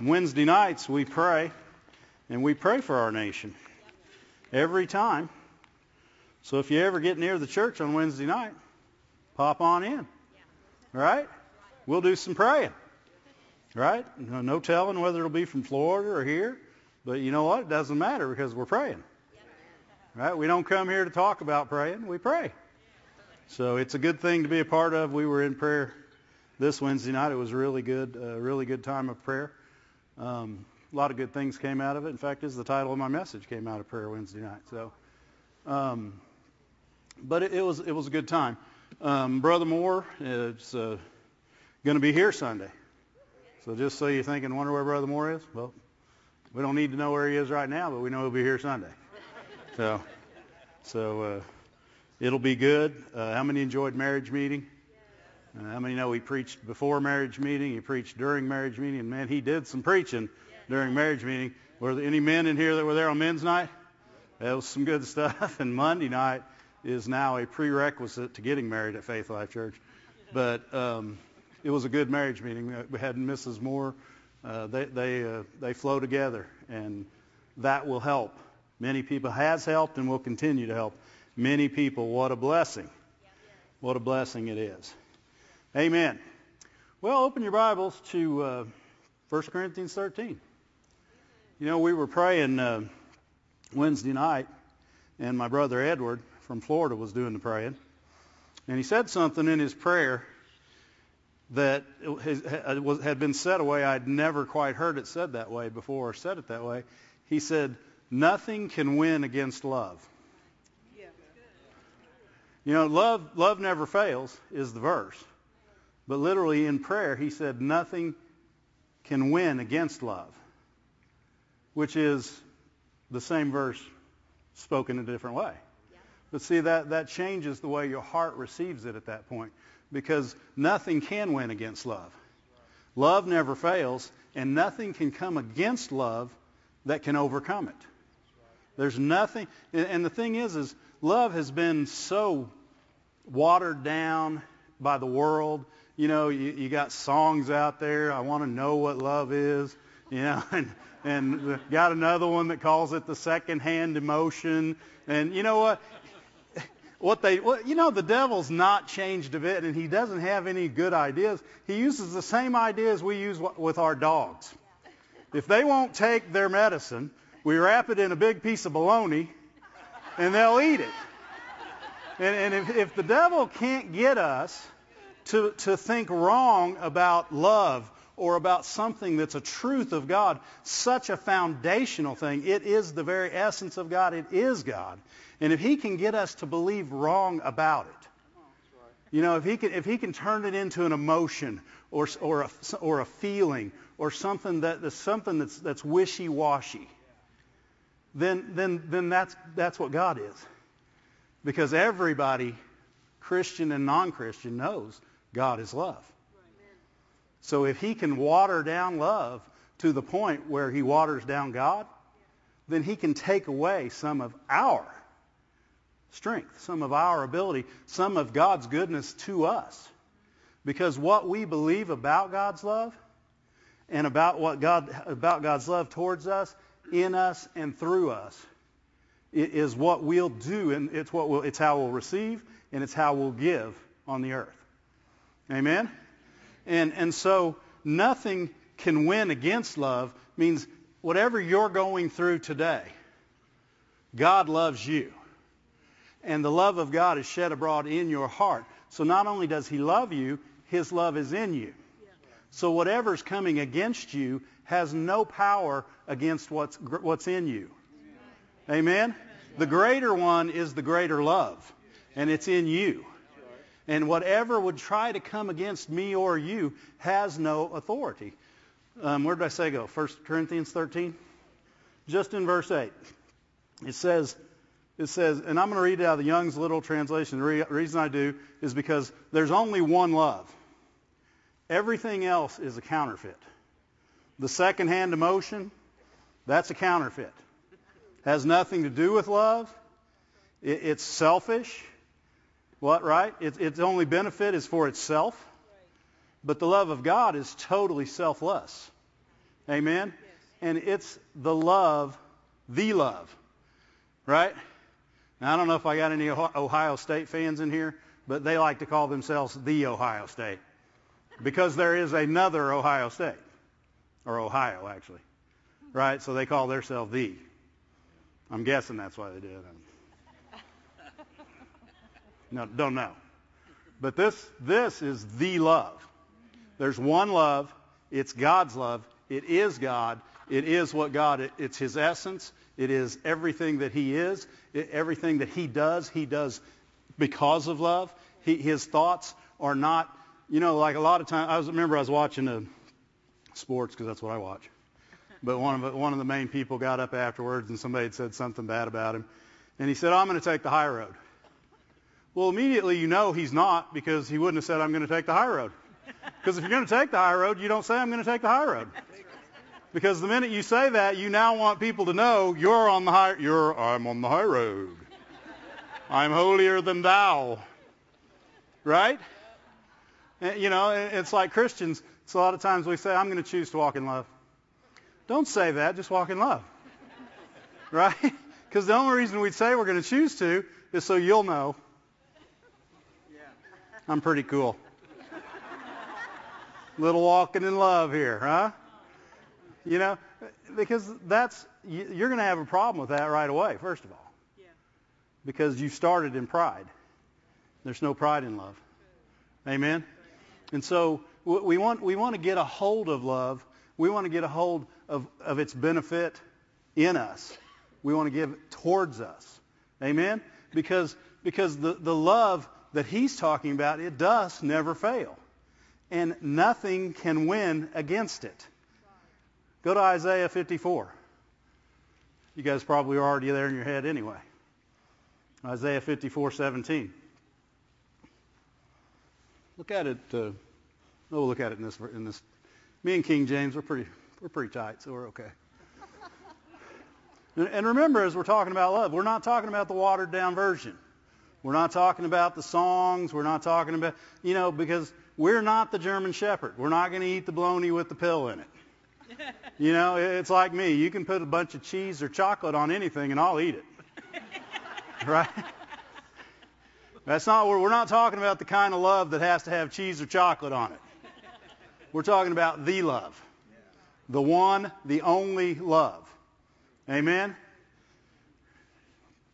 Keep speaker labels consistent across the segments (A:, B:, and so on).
A: Wednesday nights we pray, and we pray for our nation every time. So if you ever get near the church on Wednesday night, pop on in. Right? We'll do some praying. Right? No, no telling whether it'll be from Florida or here. But you know what? It doesn't matter because we're praying. Right? We don't come here to talk about praying. We pray. So it's a good thing to be a part of. We were in prayer this Wednesday night. It was really good, uh, really good time of prayer. Um, a lot of good things came out of it. In fact, is the title of my message came out of prayer Wednesday night. So, um, but it, it was it was a good time. Um, Brother Moore is uh, going to be here Sunday. So just so you're thinking, wonder where Brother Moore is? Well, we don't need to know where he is right now, but we know he'll be here Sunday. So, so uh, it'll be good. Uh, how many enjoyed marriage meeting? Uh, how many know he preached before marriage meeting? He preached during marriage meeting, and man, he did some preaching during marriage meeting. Were there any men in here that were there on men's night? That was some good stuff. And Monday night is now a prerequisite to getting married at Faith Life Church. But um, it was a good marriage meeting. Uh, we had Mrs. Moore. Uh, they they uh, they flow together, and that will help. Many people has helped and will continue to help many people. What a blessing! What a blessing it is. Amen. Well, open your Bibles to uh, 1 Corinthians 13. You know, we were praying uh, Wednesday night, and my brother Edward from Florida was doing the praying. And he said something in his prayer that had been said a way I'd never quite heard it said that way before or said it that way. He said, Nothing can win against love. You know, love, love never fails is the verse. But literally in prayer, he said, nothing can win against love, which is the same verse spoken in a different way. But see, that, that changes the way your heart receives it at that point because nothing can win against love. Love never fails, and nothing can come against love that can overcome it. There's nothing, and the thing is, is love has been so watered down by the world you know, you, you got songs out there. I want to know what love is, you know, and and got another one that calls it the second-hand emotion. And you know what? What they, you know, the devil's not changed a bit, and he doesn't have any good ideas. He uses the same ideas we use with our dogs. If they won't take their medicine, we wrap it in a big piece of bologna, and they'll eat it. And, and if, if the devil can't get us to, to think wrong about love or about something that's a truth of God, such a foundational thing. It is the very essence of God. It is God. And if he can get us to believe wrong about it, you know, if he can, if he can turn it into an emotion or, or, a, or a feeling or something, that, something that's, that's wishy-washy, then, then, then that's, that's what God is. Because everybody, Christian and non-Christian, knows God is love. So if he can water down love to the point where he waters down God, then he can take away some of our strength, some of our ability, some of God's goodness to us. Because what we believe about God's love and about what God about God's love towards us, in us and through us is what we'll do and it's what we'll, it's how we'll receive and it's how we'll give on the earth. Amen? And, and so nothing can win against love means whatever you're going through today, God loves you. And the love of God is shed abroad in your heart. So not only does he love you, his love is in you. So whatever's coming against you has no power against what's, what's in you. Amen? The greater one is the greater love, and it's in you. And whatever would try to come against me or you has no authority. Um, where did I say go? 1 Corinthians 13? Just in verse 8. It says, it says, and I'm going to read it out of the Young's Literal Translation. The re- reason I do is because there's only one love. Everything else is a counterfeit. The second-hand emotion, that's a counterfeit. Has nothing to do with love. It, it's selfish. What, right? It, its only benefit is for itself. But the love of God is totally selfless. Amen? And it's the love, the love, right? Now, I don't know if I got any Ohio State fans in here, but they like to call themselves the Ohio State because there is another Ohio State, or Ohio, actually, right? So they call themselves the. I'm guessing that's why they did it. No, don't know. But this, this is the love. There's one love. It's God's love. It is God. It is what God, it's His essence. It is everything that He is. It, everything that He does, He does because of love. He, his thoughts are not, you know, like a lot of times, I was, remember I was watching the sports because that's what I watch. But one of, the, one of the main people got up afterwards and somebody had said something bad about him. And he said, oh, I'm going to take the high road. Well, immediately you know he's not because he wouldn't have said, I'm going to take the high road. Because if you're going to take the high road, you don't say, I'm going to take the high road. Because the minute you say that, you now want people to know you're on the high, you're, I'm on the high road. I'm holier than thou. Right? And, you know, eh, it's like Christians. It's a lot of times we say, I'm going to choose to walk in love. Don't say that. Just walk in love. Right? Because the only reason we'd say we're going to choose to is so you'll know. I'm pretty cool. Little walking in love here, huh? You know, because that's you're going to have a problem with that right away. First of all, yeah. because you started in pride. There's no pride in love. Amen. And so we want we want to get a hold of love. We want to get a hold of, of its benefit in us. We want to give it towards us. Amen? Because because the, the love that he's talking about, it does never fail. And nothing can win against it. Go to Isaiah 54. You guys probably are already there in your head anyway. Isaiah 54:17. Look at it. Uh, oh, look at it in this. In this. Me and King James, we're pretty, we're pretty tight, so we're okay. and remember, as we're talking about love, we're not talking about the watered down version. We're not talking about the songs. We're not talking about, you know, because we're not the German Shepherd. We're not going to eat the bologna with the pill in it. You know, it's like me. You can put a bunch of cheese or chocolate on anything and I'll eat it. right? That's not we're not talking about the kind of love that has to have cheese or chocolate on it. We're talking about the love. The one, the only love. Amen?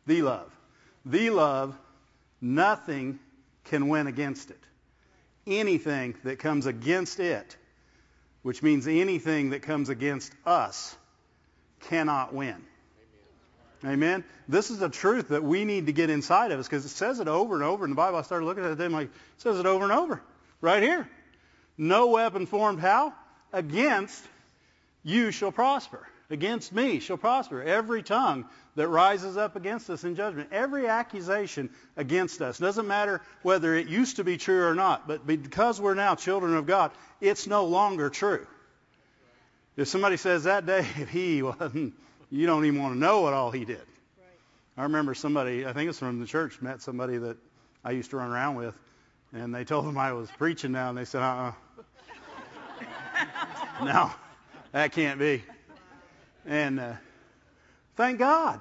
A: The love. The love, nothing can win against it. Anything that comes against it which means anything that comes against us cannot win. Amen. This is a truth that we need to get inside of us because it says it over and over in the Bible. I started looking at it and like, it says it over and over. Right here. No weapon formed how? Against you shall prosper. Against me shall prosper. Every tongue that rises up against us in judgment. Every accusation against us. Doesn't matter whether it used to be true or not, but because we're now children of God, it's no longer true. If somebody says that day, if he wasn't, you don't even want to know what all he did. I remember somebody, I think it's from the church, met somebody that I used to run around with, and they told them I was preaching now, and they said, uh-uh. no, that can't be. And uh, thank God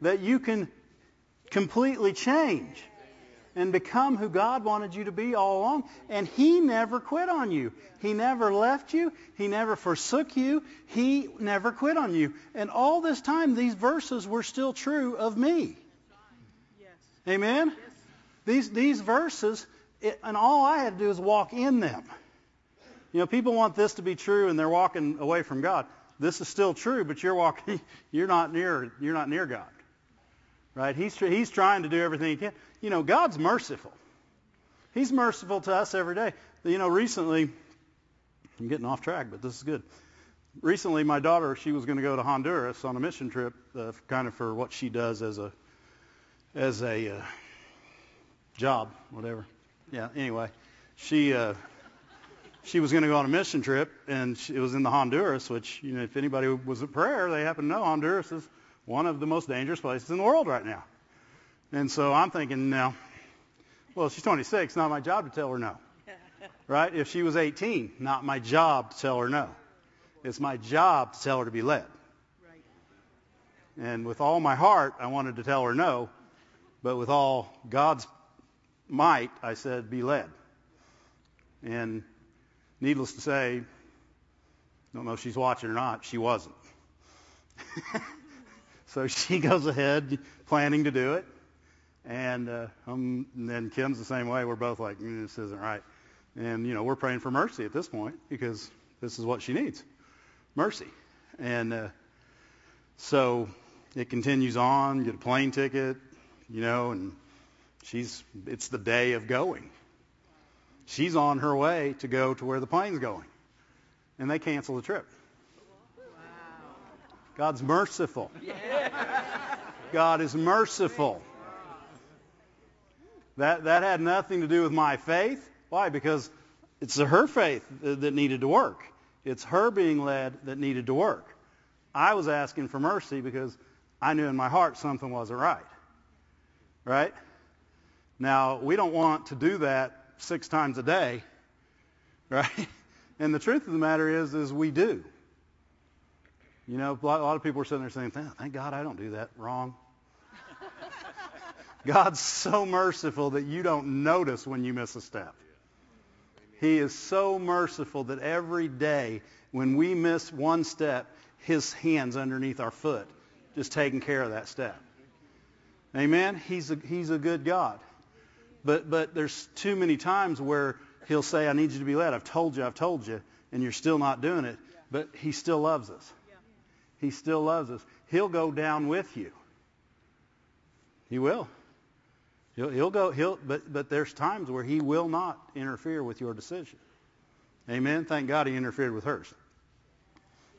A: that you can completely change and become who God wanted you to be all along. And He never quit on you. He never left you. He never forsook you. He never quit on you. And all this time, these verses were still true of me. Amen? These, these verses, it, and all I had to do is walk in them. You know, people want this to be true and they're walking away from God this is still true, but you're walking, you're not near, you're not near God, right? He's he's trying to do everything he can. You know, God's merciful. He's merciful to us every day. You know, recently, I'm getting off track, but this is good. Recently, my daughter, she was going to go to Honduras on a mission trip, uh, kind of for what she does as a as a uh, job, whatever. Yeah. Anyway, she uh, she was going to go on a mission trip, and she, it was in the Honduras, which, you know, if anybody was at prayer, they happen to know Honduras is one of the most dangerous places in the world right now. And so I'm thinking now, well, she's 26, not my job to tell her no. Right? If she was 18, not my job to tell her no. It's my job to tell her to be led. And with all my heart, I wanted to tell her no, but with all God's might, I said, be led. And needless to say, don't know if she's watching or not, she wasn't. so she goes ahead planning to do it. And, uh, um, and then Kim's the same way. We're both like, mm, this isn't right. And, you know, we're praying for mercy at this point because this is what she needs mercy. And uh, so it continues on, get a plane ticket, you know, and she's, it's the day of going. She's on her way to go to where the plane's going. And they cancel the trip. God's merciful. God is merciful. That, that had nothing to do with my faith. Why? Because it's her faith that needed to work. It's her being led that needed to work. I was asking for mercy because I knew in my heart something wasn't right. Right? Now, we don't want to do that six times a day. Right? And the truth of the matter is, is we do. You know, a lot of people are sitting there saying, thank God I don't do that wrong. God's so merciful that you don't notice when you miss a step. He is so merciful that every day when we miss one step, his hands underneath our foot, just taking care of that step. Amen? He's a, he's a good God. But, but there's too many times where he'll say, I need you to be led. I've told you, I've told you, and you're still not doing it. But he still loves us. He still loves us. He'll go down with you. He will. He'll, he'll go, he'll, but, but there's times where he will not interfere with your decision. Amen. Thank God he interfered with hers.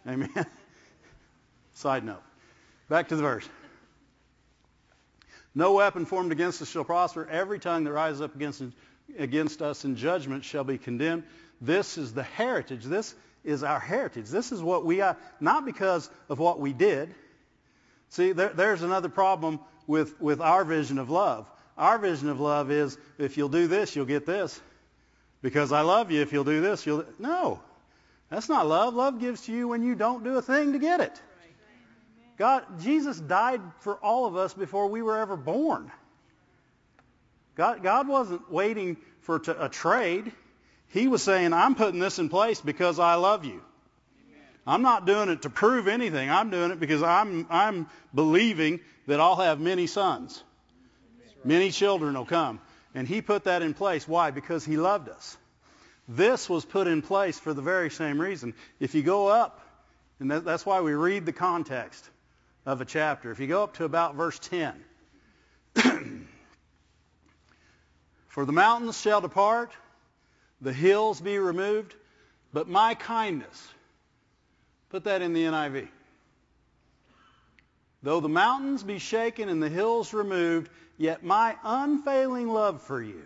A: Amen. Side note. Back to the verse. No weapon formed against us shall prosper. Every tongue that rises up against, against us in judgment shall be condemned. This is the heritage. This is our heritage. This is what we are, not because of what we did. See, there, there's another problem with, with our vision of love. Our vision of love is if you'll do this, you'll get this. Because I love you, if you'll do this, you'll. No. That's not love. Love gives to you when you don't do a thing to get it. God, Jesus died for all of us before we were ever born. God, God wasn't waiting for a trade. He was saying, I'm putting this in place because I love you. I'm not doing it to prove anything. I'm doing it because I'm, I'm believing that I'll have many sons. Many children will come. And he put that in place. Why? Because he loved us. This was put in place for the very same reason. If you go up, and that's why we read the context of a chapter. If you go up to about verse 10, for the mountains shall depart, the hills be removed, but my kindness, put that in the NIV. Though the mountains be shaken and the hills removed, Yet my unfailing love for you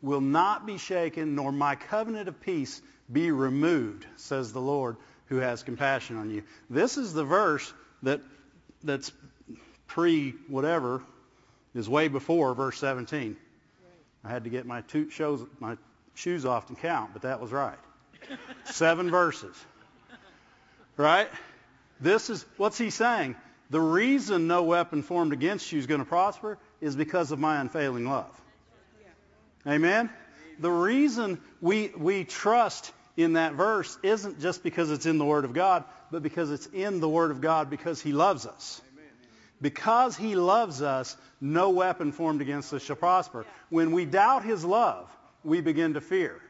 A: will not be shaken, nor my covenant of peace be removed, says the Lord who has compassion on you. This is the verse that that's pre whatever is way before verse 17. I had to get my two shows my shoes off to count, but that was right. Seven verses. Right? This is what's he saying? The reason no weapon formed against you is going to prosper is because of my unfailing love. Amen? The reason we, we trust in that verse isn't just because it's in the Word of God, but because it's in the Word of God because He loves us. Because He loves us, no weapon formed against us shall prosper. When we doubt His love, we begin to fear.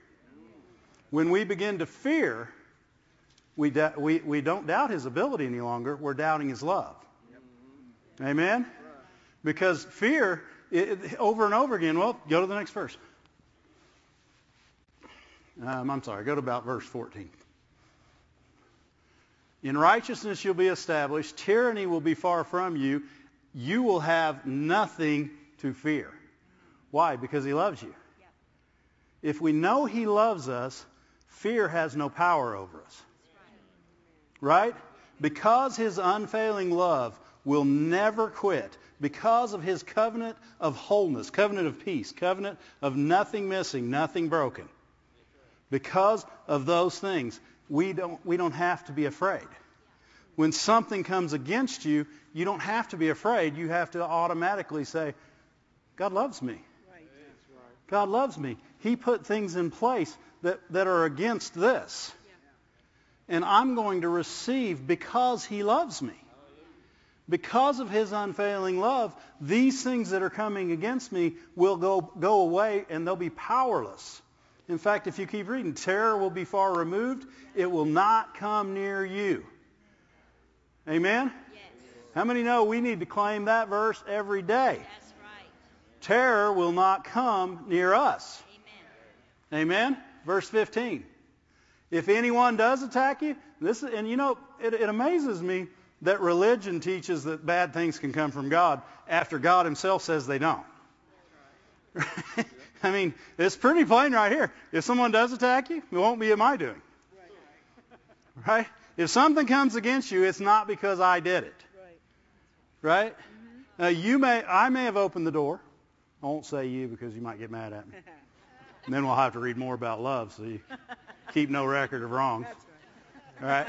A: When we begin to fear, we, we, we don't doubt His ability any longer. We're doubting His love. Amen? Because fear, it, over and over again, well, go to the next verse. Um, I'm sorry, go to about verse 14. In righteousness you'll be established. Tyranny will be far from you. You will have nothing to fear. Why? Because he loves you. If we know he loves us, fear has no power over us. Right? Because his unfailing love will never quit because of his covenant of wholeness, covenant of peace, covenant of nothing missing, nothing broken. Because of those things, we don't, we don't have to be afraid. When something comes against you, you don't have to be afraid. You have to automatically say, God loves me. God loves me. He put things in place that, that are against this. And I'm going to receive because he loves me. Because of his unfailing love, these things that are coming against me will go, go away and they'll be powerless. In fact, if you keep reading, terror will be far removed. It will not come near you. Amen? Yes. How many know we need to claim that verse every day? That's right. Terror will not come near us. Amen. Amen? Verse 15. If anyone does attack you, this and you know, it, it amazes me that religion teaches that bad things can come from God after God himself says they don't. I mean, it's pretty plain right here. If someone does attack you, it won't be of my doing. Right? If something comes against you, it's not because I did it. Right? Mm-hmm. Now, you may, I may have opened the door. I won't say you because you might get mad at me. and then we'll have to read more about love so you keep no record of wrongs. Right?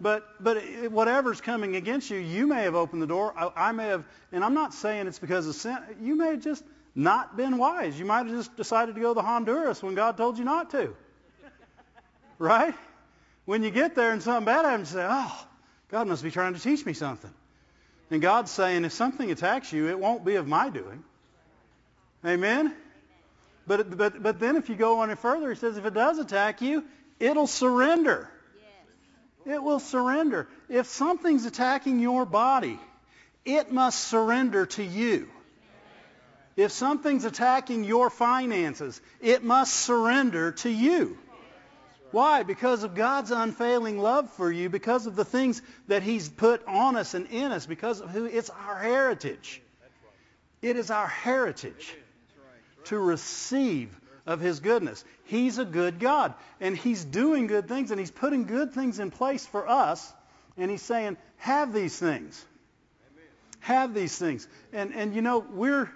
A: But but whatever's coming against you, you may have opened the door. I, I may have, and I'm not saying it's because of sin. You may have just not been wise. You might have just decided to go to Honduras when God told you not to. right? When you get there and something bad happens, you say, "Oh, God must be trying to teach me something." And God's saying, if something attacks you, it won't be of my doing. Amen. But but but then if you go on it further, He says, if it does attack you, it'll surrender. It will surrender. If something's attacking your body, it must surrender to you. If something's attacking your finances, it must surrender to you. Why? Because of God's unfailing love for you, because of the things that He's put on us and in us, because of who it's our heritage. It is our heritage to receive of his goodness. He's a good God, and he's doing good things, and he's putting good things in place for us, and he's saying, have these things. Have these things. And, and you know, we're,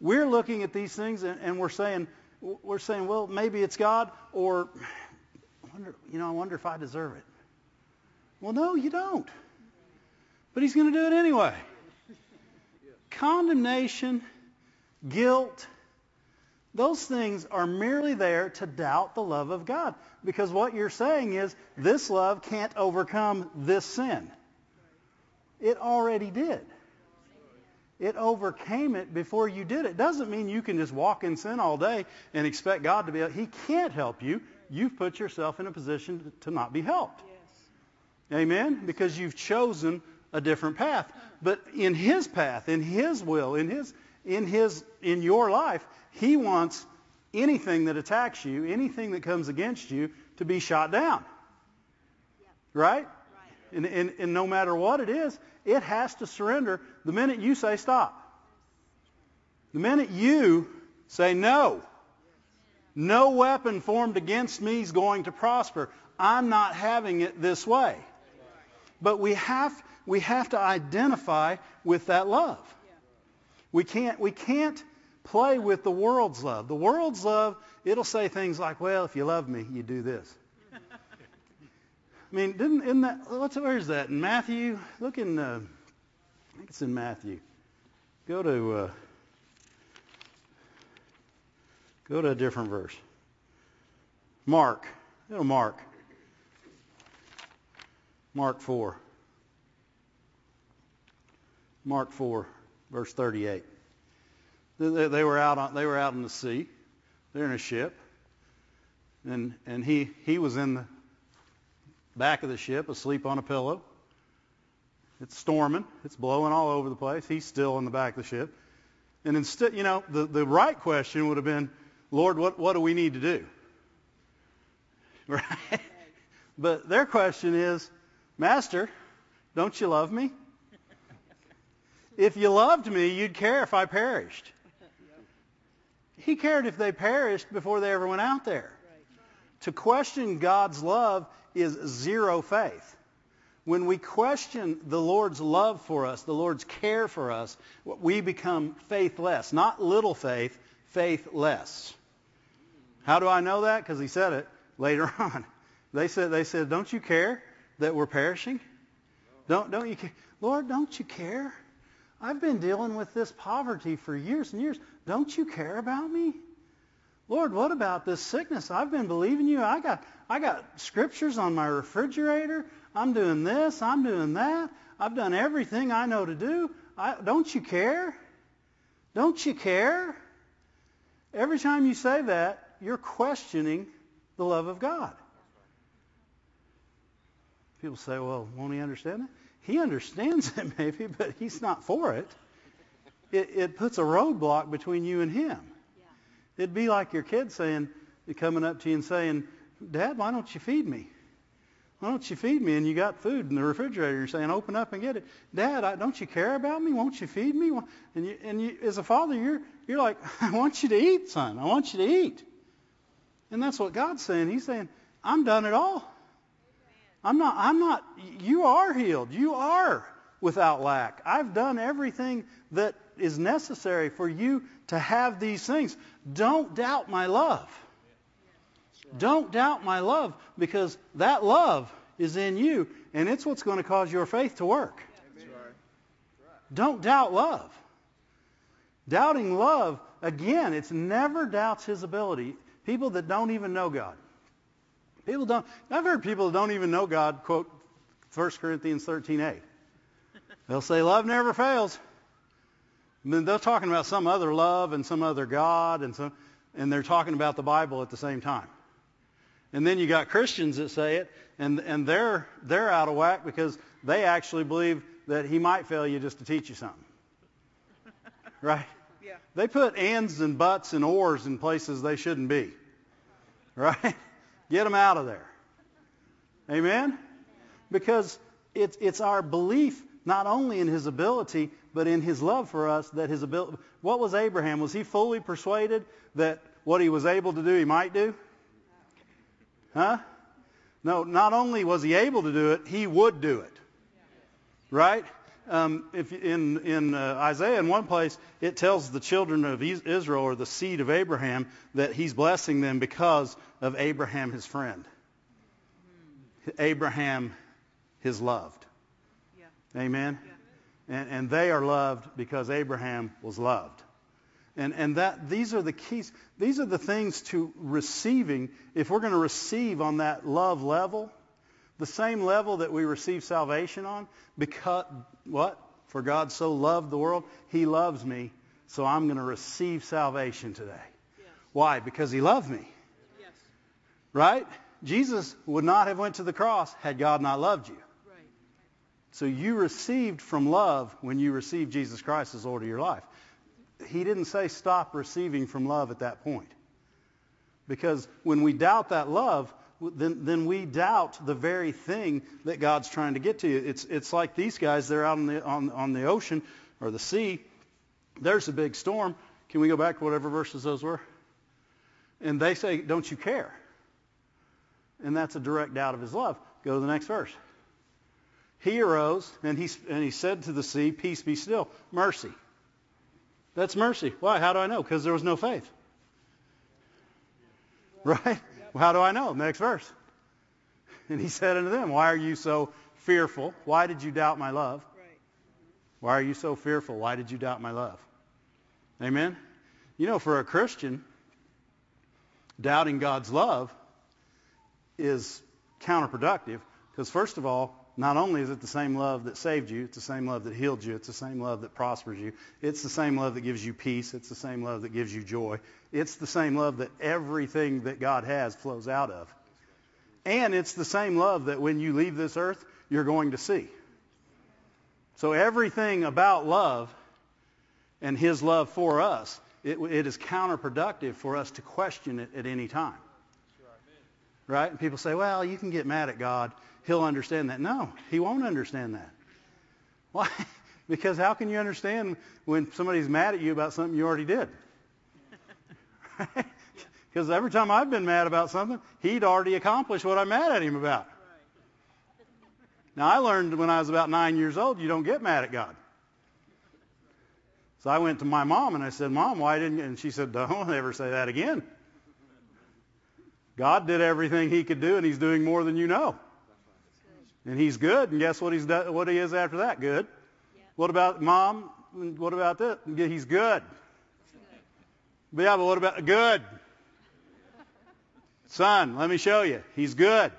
A: we're looking at these things, and, and we're saying, we're saying, well, maybe it's God, or, wonder, you know, I wonder if I deserve it. Well, no, you don't. But he's going to do it anyway. Condemnation, guilt, those things are merely there to doubt the love of God. Because what you're saying is, this love can't overcome this sin. It already did. It overcame it before you did it. Doesn't mean you can just walk in sin all day and expect God to be. He can't help you. You've put yourself in a position to not be helped. Yes. Amen? Because you've chosen a different path. But in His path, in His will, in His in his in your life, he wants anything that attacks you, anything that comes against you, to be shot down. Right? right. And, and, and no matter what it is, it has to surrender the minute you say stop. The minute you say no, no weapon formed against me is going to prosper. I'm not having it this way. But we have, we have to identify with that love. We can't, we can't play with the world's love. The world's love, it'll say things like, well, if you love me, you do this. I mean, didn't, isn't that, what's, where's that? In Matthew? Look in, uh, I think it's in Matthew. Go to, uh, go to a different verse. Mark. Go to Mark. Mark 4. Mark 4 verse 38. They, they were out on, they were out in the sea. They're in a ship. And, and he, he was in the back of the ship asleep on a pillow. It's storming. It's blowing all over the place. He's still in the back of the ship. And instead, you know, the, the right question would have been, Lord, what, what do we need to do? Right? But their question is, Master, don't you love me? If you loved me, you'd care if I perished. He cared if they perished before they ever went out there. To question God's love is zero faith. When we question the Lord's love for us, the Lord's care for us, we become faithless. Not little faith, faithless. How do I know that? Because he said it later on. They said, they said, don't you care that we're perishing? Don't, don't you care? Lord, don't you care? I've been dealing with this poverty for years and years. Don't you care about me? Lord, what about this sickness? I've been believing you. I got, I got scriptures on my refrigerator. I'm doing this. I'm doing that. I've done everything I know to do. I, don't you care? Don't you care? Every time you say that, you're questioning the love of God. People say, well, won't he understand it? He understands it maybe, but he's not for it. It, it puts a roadblock between you and him. It'd be like your kid saying, coming up to you and saying, Dad, why don't you feed me? Why don't you feed me? And you got food in the refrigerator. You're saying, open up and get it. Dad, I, don't you care about me? Won't you feed me? And, you, and you, as a father, you're, you're like, I want you to eat, son. I want you to eat. And that's what God's saying. He's saying, I'm done it all. I'm not, I'm not, you are healed. You are without lack. I've done everything that is necessary for you to have these things. Don't doubt my love. Don't doubt my love because that love is in you and it's what's going to cause your faith to work. Don't doubt love. Doubting love, again, it's never doubts his ability. People that don't even know God. People don't, I've heard people that don't even know God quote 1 Corinthians 13:8. They'll say, love never fails. And then they're talking about some other love and some other God and some, and they're talking about the Bible at the same time. And then you got Christians that say it, and, and they're, they're out of whack because they actually believe that he might fail you just to teach you something. right?
B: Yeah.
A: They put ands and buts and ors in places they shouldn't be. Right? Get them out of there. Amen? Because it's, it's our belief not only in his ability, but in his love for us that his ability. What was Abraham? Was he fully persuaded that what he was able to do, he might do? Huh? No, not only was he able to do it, he would do it. Right? Um, if in in uh, Isaiah, in one place, it tells the children of Israel or the seed of Abraham that he's blessing them because of Abraham, his friend. Abraham, his loved.
B: Yeah.
A: Amen.
B: Yeah.
A: And, and they are loved because Abraham was loved. And, and that these are the keys. These are the things to receiving. If we're going to receive on that love level, the same level that we receive salvation on, because what? For God so loved the world, He loves me, so I'm going to receive salvation today.
B: Yes.
A: Why? Because He loved me,
B: Yes.
A: right? Jesus would not have went to the cross had God not loved you. So you received from love when you received Jesus Christ as Lord of your life he didn't say stop receiving from love at that point. Because when we doubt that love, then, then we doubt the very thing that God's trying to get to you. It's, it's like these guys, they're out on the, on, on the ocean or the sea. There's a big storm. Can we go back to whatever verses those were? And they say, don't you care? And that's a direct doubt of his love. Go to the next verse. He arose and he, and he said to the sea, peace be still. Mercy. That's mercy. Why? How do I know? Because there was no faith. Right? Well, how do I know? Next verse. And he said unto them, Why are you so fearful? Why did you doubt my love? Why are you so fearful? Why did you doubt my love? Amen? You know, for a Christian, doubting God's love is counterproductive because, first of all, not only is it the same love that saved you, it's the same love that healed you, it's the same love that prospers you, it's the same love that gives you peace, it's the same love that gives you joy, it's the same love that everything that God has flows out of. And it's the same love that when you leave this earth, you're going to see. So everything about love and his love for us, it, it is counterproductive for us to question it at any time. Right? And people say, well, you can get mad at God he'll understand that. No, he won't understand that. Why? Because how can you understand when somebody's mad at you about something you already did? Because every time I've been mad about something, he'd already accomplished what I'm mad at him about. Now, I learned when I was about nine years old, you don't get mad at God. So I went to my mom and I said, Mom, why didn't you? And she said, Don't ever say that again. God did everything he could do, and he's doing more than you know. And he's good, and guess what he's done, what he is after that? Good. What about mom? What about this? He's good. But yeah, but what about good? Son, let me show you. He's good.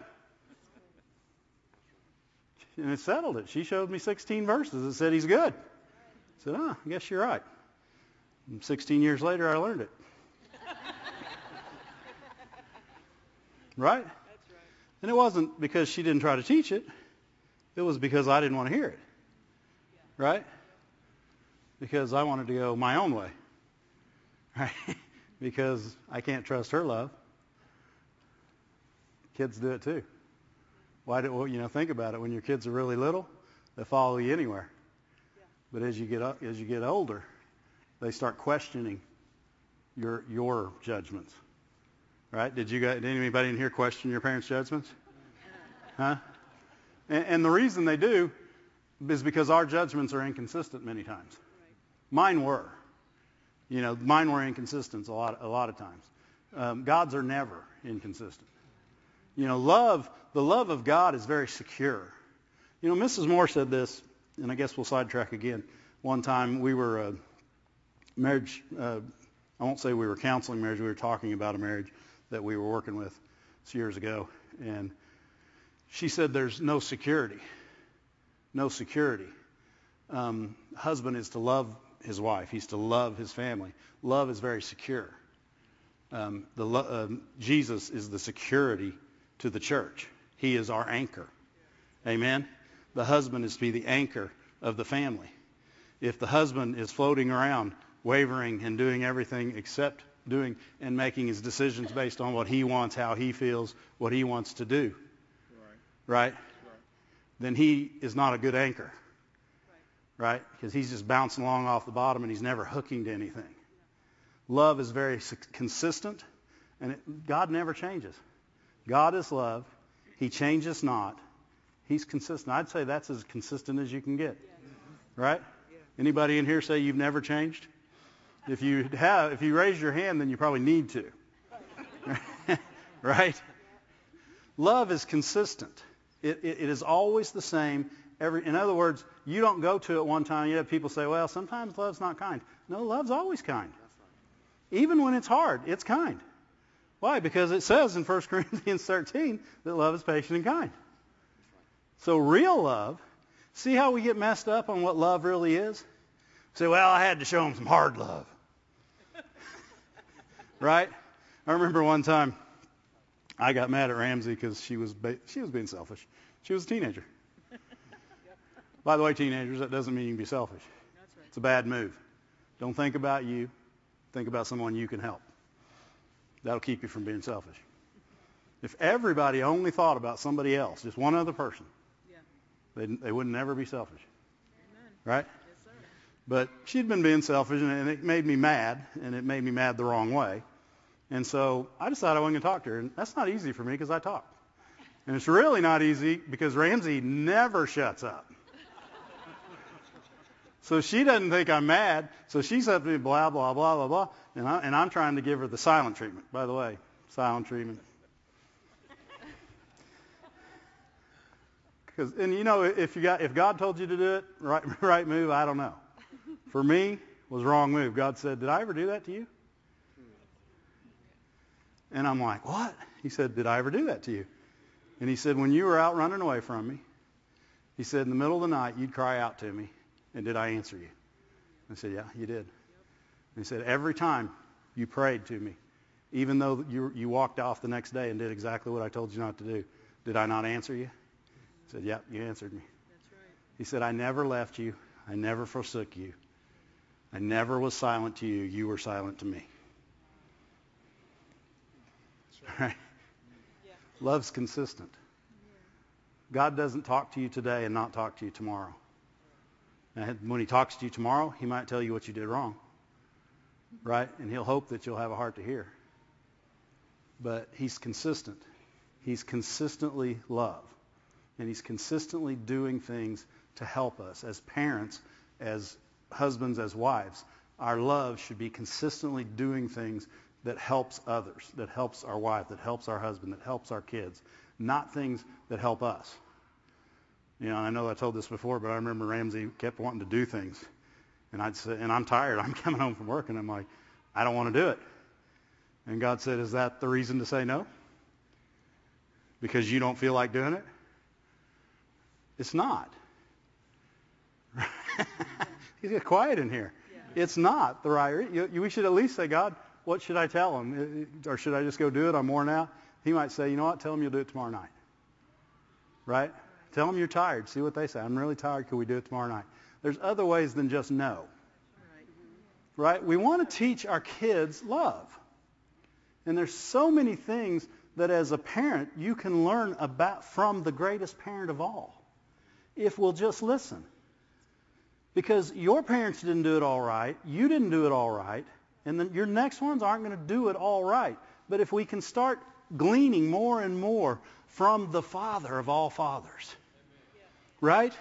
A: And it settled it. She showed me 16 verses that said he's good. I said, oh, I guess you're right. And 16 years later, I learned it.
B: right?
A: And it wasn't because she didn't try to teach it. It was because I didn't want to hear it. Right? Because I wanted to go my own way. Right? because I can't trust her love. Kids do it too. Why do well, you know? Think about it. When your kids are really little, they follow you anywhere. But as you get up, as you get older, they start questioning your your judgments. Right? Did you did anybody in here question your parents' judgments? Huh? And, and the reason they do is because our judgments are inconsistent many times. Mine were. You know, mine were inconsistent a lot, a lot of times. Um, God's are never inconsistent. You know, love, the love of God is very secure. You know, Mrs. Moore said this, and I guess we'll sidetrack again. One time we were uh, marriage. Uh, I won't say we were counseling marriage. We were talking about a marriage that we were working with years ago, and she said there's no security. No security. Um, husband is to love his wife. He's to love his family. Love is very secure. Um, the, uh, Jesus is the security to the church. He is our anchor. Amen. The husband is to be the anchor of the family. If the husband is floating around, wavering and doing everything except doing and making his decisions based on what he wants, how he feels, what he wants to do, right? right? Then he is not a good anchor right? Because he's just bouncing along off the bottom and he's never hooking to anything. Love is very consistent, and it, God never changes. God is love. He changes not. He's consistent. I'd say that's as consistent as you can get. Right? Anybody in here say you've never changed? If you have, if you raise your hand, then you probably need to. right? Love is consistent. It, it, it is always the same every, in other words, you don't go to it one time. You have people say, well, sometimes love's not kind. No, love's always kind. Even when it's hard, it's kind. Why? Because it says in 1 Corinthians 13 that love is patient and kind. So real love, see how we get messed up on what love really is? Say, well, I had to show him some hard love. Right? I remember one time I got mad at Ramsey because she was she was being selfish. She was a teenager. By the way, teenagers, that doesn't mean you can be selfish.
B: Right.
A: It's a bad move. Don't think about you. Think about someone you can help. That'll keep you from being selfish. If everybody only thought about somebody else, just one other person,
B: yeah.
A: they, they would never be selfish.
B: Amen.
A: Right? But she'd been being selfish, and it made me mad, and it made me mad the wrong way. And so I decided I wasn't going to talk to her. And that's not easy for me because I talk. And it's really not easy because Ramsey never shuts up. So she doesn't think I'm mad. So she's up to me, blah, blah, blah, blah, blah. And, I, and I'm trying to give her the silent treatment, by the way. Silent treatment. Because, and you know, if you got, if God told you to do it, right, right move, I don't know. For me, was wrong move. God said, "Did I ever do that to you?" And I'm like, "What?" He said, "Did I ever do that to you?" And he said, "When you were out running away from me, he said, in the middle of the night, you'd cry out to me, and did I answer you? I said, Yeah, you did. And he said, Every time you prayed to me, even though you, you walked off the next day and did exactly what I told you not to do, did I not answer you? I said, Yep, you answered me.
B: That's right.
A: He said, I never left you. I never forsook you. I never was silent to you. You were silent to me. Right?
B: Yeah.
A: Love's consistent. God doesn't talk to you today and not talk to you tomorrow. And when he talks to you tomorrow, he might tell you what you did wrong. Right? And he'll hope that you'll have a heart to hear. But he's consistent. He's consistently love. And he's consistently doing things to help us as parents, as husbands, as wives. Our love should be consistently doing things that helps others, that helps our wife, that helps our husband, that helps our kids, not things that help us. You know, I know I told this before, but I remember Ramsey kept wanting to do things. And I'd say, and I'm tired. I'm coming home from work, and I'm like, I don't want to do it. And God said, Is that the reason to say no? Because you don't feel like doing it? It's not. He's quiet in here. Yeah. It's not the right. You, you, we should at least say, God, what should I tell him? Or should I just go do it? I'm worn out. He might say, you know what? Tell him you'll do it tomorrow night. Right? Tell them you're tired. See what they say. I'm really tired. Can we do it tomorrow night? There's other ways than just no. Right? We want to teach our kids love. And there's so many things that as a parent you can learn about from the greatest parent of all if we'll just listen. Because your parents didn't do it all right, you didn't do it all right, and then your next ones aren't going to do it all right. But if we can start gleaning more and more from the Father of all fathers, right?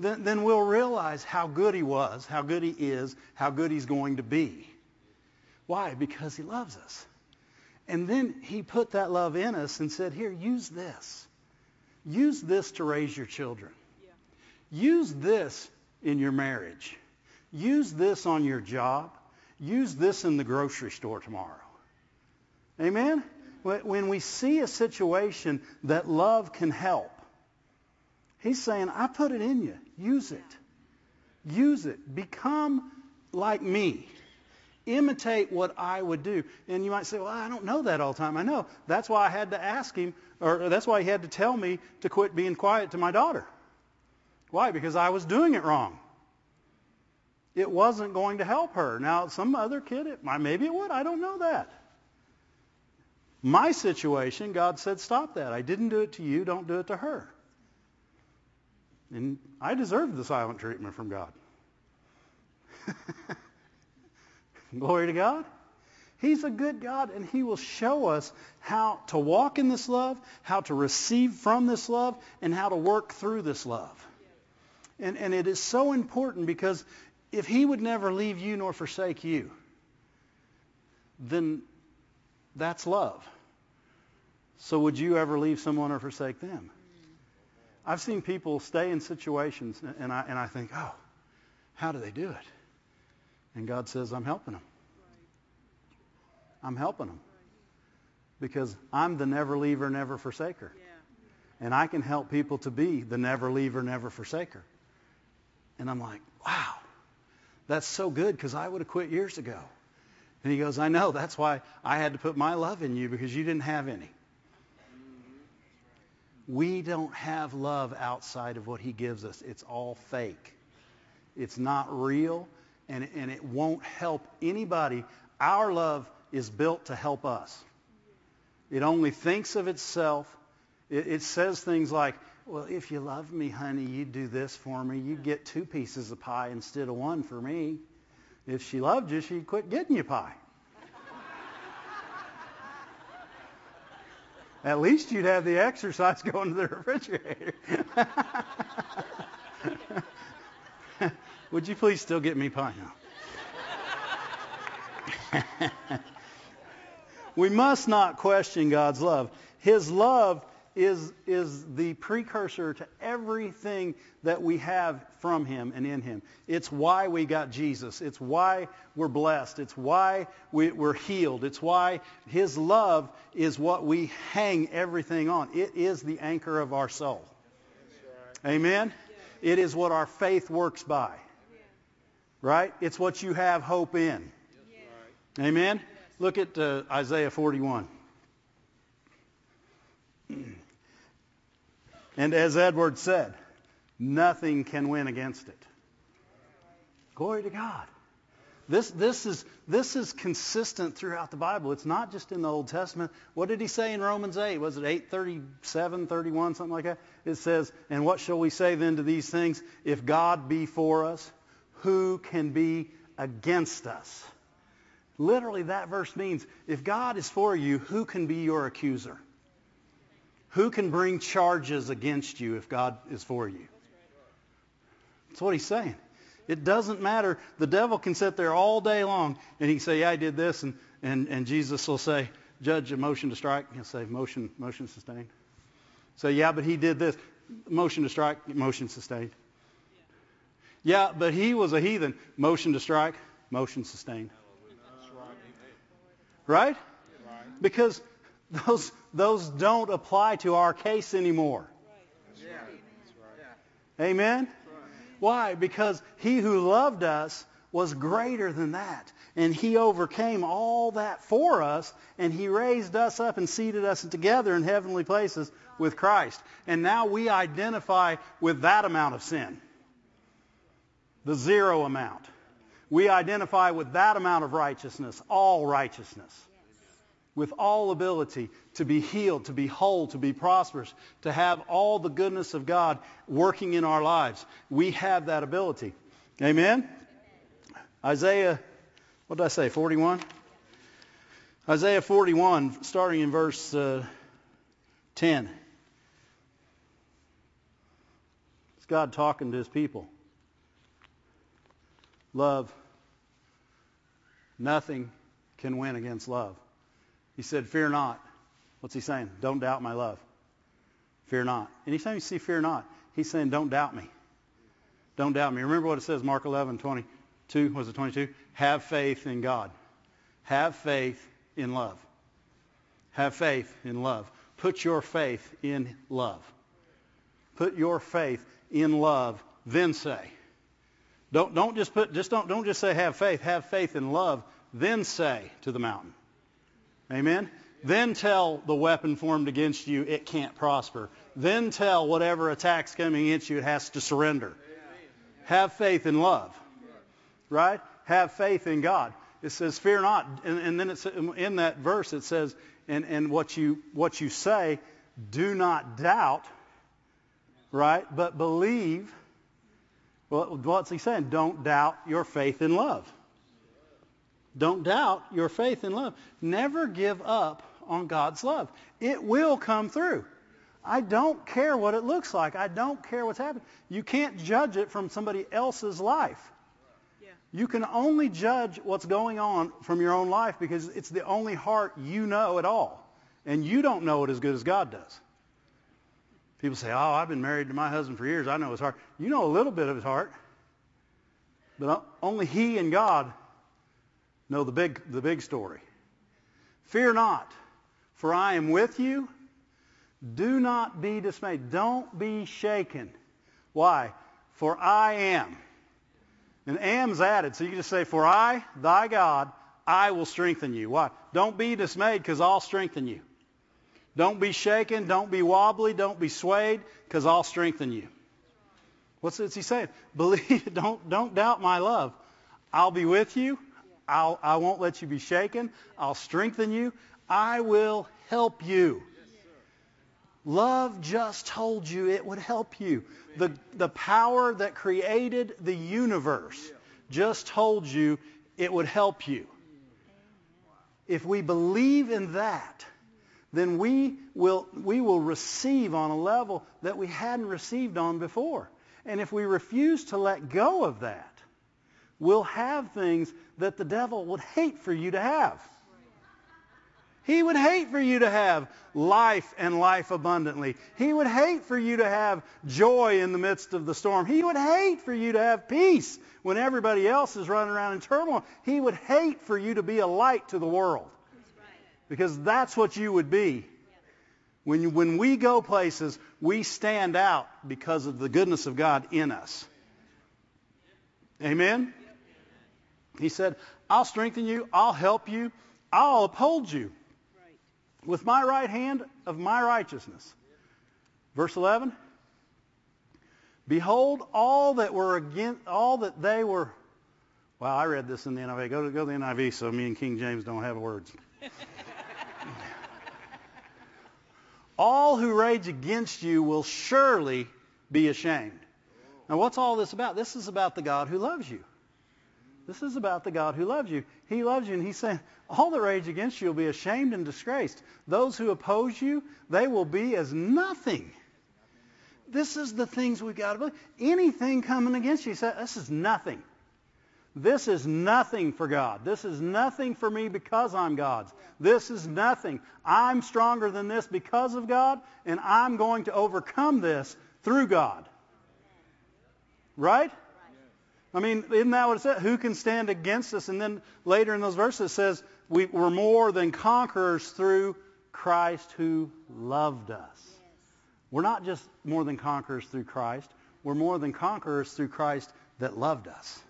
A: Then, then we'll realize how good he was, how good he is, how good he's going to be. Why? Because he loves us. And then he put that love in us and said, here, use this. Use this to raise your children. Yeah. Use this in your marriage. Use this on your job. Use this in the grocery store tomorrow. Amen? When we see a situation that love can help, he's saying, I put it in you. Use it. Use it. Become like me. Imitate what I would do. And you might say, well, I don't know that all the time. I know. That's why I had to ask him, or that's why he had to tell me to quit being quiet to my daughter. Why? Because I was doing it wrong. It wasn't going to help her. Now, some other kid, it, maybe it would. I don't know that. My situation, God said, stop that. I didn't do it to you. Don't do it to her. And I deserved the silent treatment from God. Glory to God. He's a good God, and He will show us how to walk in this love, how to receive from this love, and how to work through this love. And, and it is so important because if He would never leave you nor forsake you, then that's love. So would you ever leave someone or forsake them? I've seen people stay in situations, and I, and I think, oh, how do they do it? And God says, I'm helping them. I'm helping them. Because I'm the never leaver, never forsaker. And I can help people to be the never leaver, never forsaker. And I'm like, wow, that's so good because I would have quit years ago. And he goes, I know. That's why I had to put my love in you because you didn't have any. We don't have love outside of what he gives us. It's all fake. It's not real, and, and it won't help anybody. Our love is built to help us. It only thinks of itself. It, it says things like, well, if you love me, honey, you'd do this for me. You'd get two pieces of pie instead of one for me. If she loved you, she'd quit getting you pie. At least you'd have the exercise going to the refrigerator. Would you please still get me pie now? we must not question God's love. His love is, is the precursor to everything that we have from him and in him. It's why we got Jesus. It's why we're blessed. It's why we, we're healed. It's why his love is what we hang everything on. It is the anchor of our soul. Amen? It is what our faith works by. Right? It's what you have hope in. Amen? Look at uh, Isaiah 41. And as Edward said, nothing can win against it. Glory to God. This, this, is, this is consistent throughout the Bible. It's not just in the Old Testament. What did he say in Romans 8? Was it 837, 31, something like that? It says, And what shall we say then to these things? If God be for us, who can be against us? Literally, that verse means, if God is for you, who can be your accuser? Who can bring charges against you if God is for you? That's what he's saying. It doesn't matter. The devil can sit there all day long and he can say, yeah, I did this. And, and, and Jesus will say, judge, a motion to strike. He'll say, motion, motion sustained. Say, yeah, but he did this. Motion to strike, motion sustained. Yeah, but he was a heathen. Motion to strike, motion sustained. Right? Because those, those don't apply to our case anymore. Amen? Why? Because he who loved us was greater than that. And he overcame all that for us, and he raised us up and seated us together in heavenly places with Christ. And now we identify with that amount of sin, the zero amount. We identify with that amount of righteousness, all righteousness with all ability to be healed, to be whole, to be prosperous, to have all the goodness of God working in our lives. We have that ability. Amen? Isaiah, what did I say, 41? Isaiah 41, starting in verse uh, 10. It's God talking to his people. Love. Nothing can win against love. He said, Fear not. What's he saying? Don't doubt my love. Fear not. Anytime you see fear not, he's saying, Don't doubt me. Don't doubt me. Remember what it says, Mark 11, 22, was it 22? Have faith in God. Have faith in love. Have faith in love. Put your faith in love. Put your faith in love, then say. Don't, don't just put just don't don't just say have faith, have faith in love, then say to the mountain. Amen? Then tell the weapon formed against you it can't prosper. Then tell whatever attack's coming against you it has to surrender. Have faith in love. Right? Have faith in God. It says, fear not. And, and then it's, in that verse it says, and, and what, you, what you say, do not doubt, right? But believe. Well, what's he saying? Don't doubt your faith in love. Don't doubt your faith and love. Never give up on God's love. It will come through. I don't care what it looks like. I don't care what's happening. You can't judge it from somebody else's life. Yeah. You can only judge what's going on from your own life because it's the only heart you know at all. And you don't know it as good as God does. People say, oh, I've been married to my husband for years. I know his heart. You know a little bit of his heart. But only he and God know the big, the big story. Fear not, for I am with you. Do not be dismayed. Don't be shaken. Why? For I am. And am's added. So you can just say, For I, thy God, I will strengthen you. Why? Don't be dismayed because I'll strengthen you. Don't be shaken. Don't be wobbly. Don't be swayed because I'll strengthen you. What's he saying? Believe. Don't don't doubt my love. I'll be with you. I'll, I won't let you be shaken. I'll strengthen you. I will help you. Love just told you it would help you. The, the power that created the universe just told you it would help you. If we believe in that, then we will, we will receive on a level that we hadn't received on before. And if we refuse to let go of that, we'll have things that the devil would hate for you to have. He would hate for you to have life and life abundantly. He would hate for you to have joy in the midst of the storm. He would hate for you to have peace when everybody else is running around in turmoil. He would hate for you to be a light to the world. Because that's what you would be. When, you, when we go places, we stand out because of the goodness of God in us. Amen? He said, I'll strengthen you, I'll help you, I'll uphold you with my right hand of my righteousness. Verse 11. Behold, all that were against, all that they were. Well, I read this in the NIV. Go to, go to the NIV so me and King James don't have words. all who rage against you will surely be ashamed. Now, what's all this about? This is about the God who loves you. This is about the God who loves you. He loves you, and He's saying, all that rage against you will be ashamed and disgraced. Those who oppose you, they will be as nothing. this is the things we've got to believe. Anything coming against you, say, this is nothing. This is nothing for God. This is nothing for me because I'm God's. This is nothing. I'm stronger than this because of God, and I'm going to overcome this through God. Right? I mean, isn't that what it says? Who can stand against us? And then later in those verses it says, we, are more than conquerors through Christ who loved us. We're not just more than conquerors through Christ. We're more than conquerors through Christ that loved us.